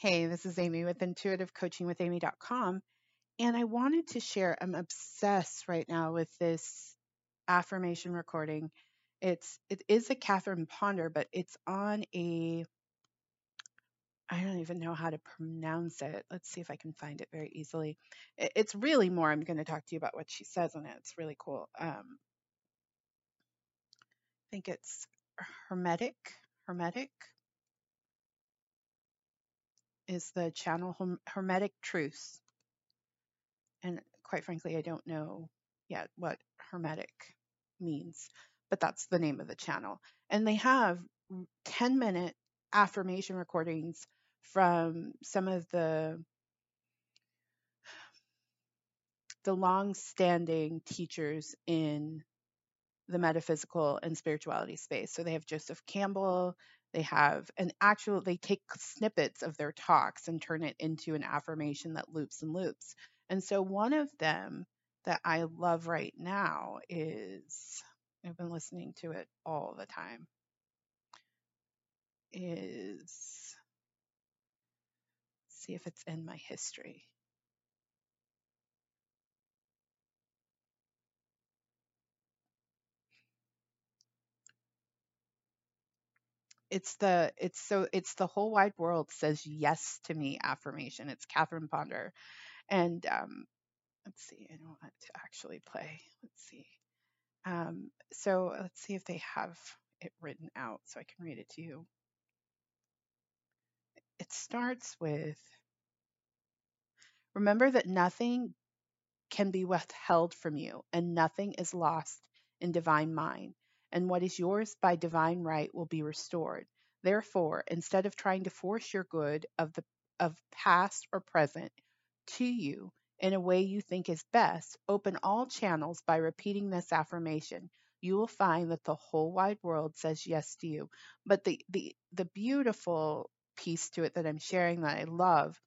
Hey, this is Amy with intuitivecoachingwithamy.com. And I wanted to share, I'm obsessed right now with this affirmation recording. It's it is a Catherine Ponder, but it's on a I don't even know how to pronounce it. Let's see if I can find it very easily. It's really more. I'm going to talk to you about what she says on it. It's really cool. Um, I think it's Hermetic. Hermetic is the channel Hermetic Truths. And quite frankly, I don't know yet what Hermetic means, but that's the name of the channel. And they have 10 minute affirmation recordings from some of the the long-standing teachers in the metaphysical and spirituality space. So they have Joseph Campbell, they have an actual, they take snippets of their talks and turn it into an affirmation that loops and loops. And so one of them that I love right now is, I've been listening to it all the time, is, see if it's in my history. It's the it's so it's the whole wide world says yes to me affirmation it's catherine ponder. And um let's see i don't want to actually play let's see. Um so let's see if they have it written out so i can read it to you. It starts with remember that nothing can be withheld from you and nothing is lost in divine mind and what is yours by divine right will be restored. Therefore, instead of trying to force your good of the of past or present to you in a way you think is best, open all channels by repeating this affirmation. You will find that the whole wide world says yes to you. But the the the beautiful piece to it that I'm sharing that I love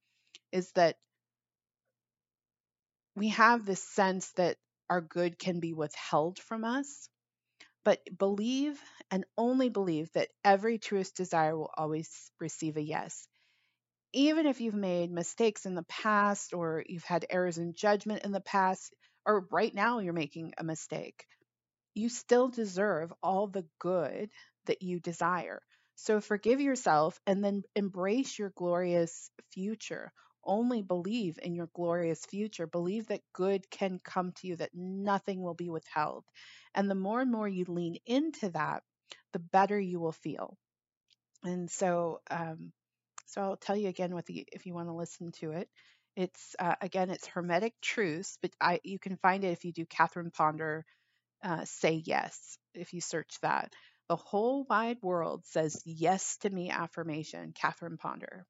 is that we have this sense that our good can be withheld from us but believe and only believe that every truest desire will always receive a yes. Even if you've made mistakes in the past or you've had errors in judgment in the past, or right now you're making a mistake, you still deserve all the good that you desire. So forgive yourself and then embrace your glorious future. Only believe in your glorious future. Believe that good can come to you, that nothing will be withheld. And the more and more you lean into that, the better you will feel. And so, um, so I'll tell you again the if you want to listen to it. It's uh, again, it's Hermetic Truths, but I you can find it if you do Catherine Ponder uh, say yes if you search that. The whole wide world says yes to me affirmation, Catherine Ponder.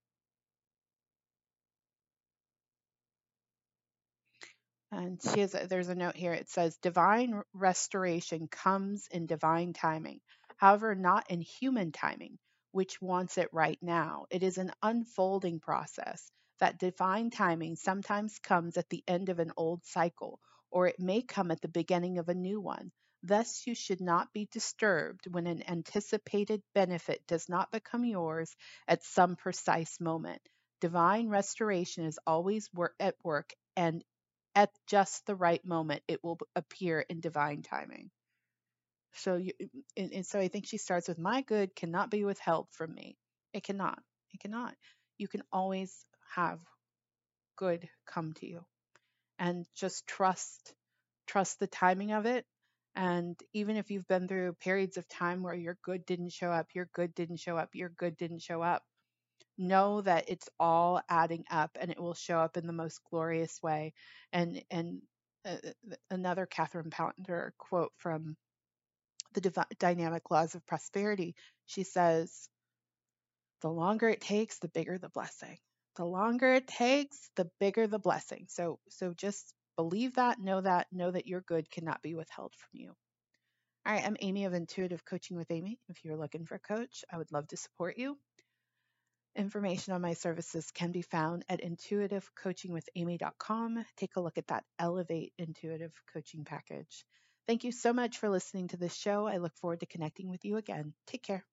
And she has a, there's a note here. It says divine restoration comes in divine timing, however, not in human timing, which wants it right now. It is an unfolding process. That divine timing sometimes comes at the end of an old cycle, or it may come at the beginning of a new one. Thus, you should not be disturbed when an anticipated benefit does not become yours at some precise moment. Divine restoration is always work at work and at just the right moment, it will appear in divine timing. So, you, and, and so I think she starts with, My good cannot be withheld from me. It cannot. It cannot. You can always have good come to you and just trust trust the timing of it and even if you've been through periods of time where your good didn't show up your good didn't show up your good didn't show up know that it's all adding up and it will show up in the most glorious way. And and uh, another catherine ponder quote from the Div- dynamic laws of prosperity. She says the longer it takes the bigger the blessing. The longer it takes the bigger the blessing. So so just believe that know that know that your good cannot be withheld from you. All right i'm amy of intuitive coaching with amy. If you're looking for a coach i would love to support you Information on my services can be found at intuitivecoachingwithamy.com. Take a look at that Elevate Intuitive Coaching Package. Thank you so much for listening to this show. I look forward to connecting with you again. Take care.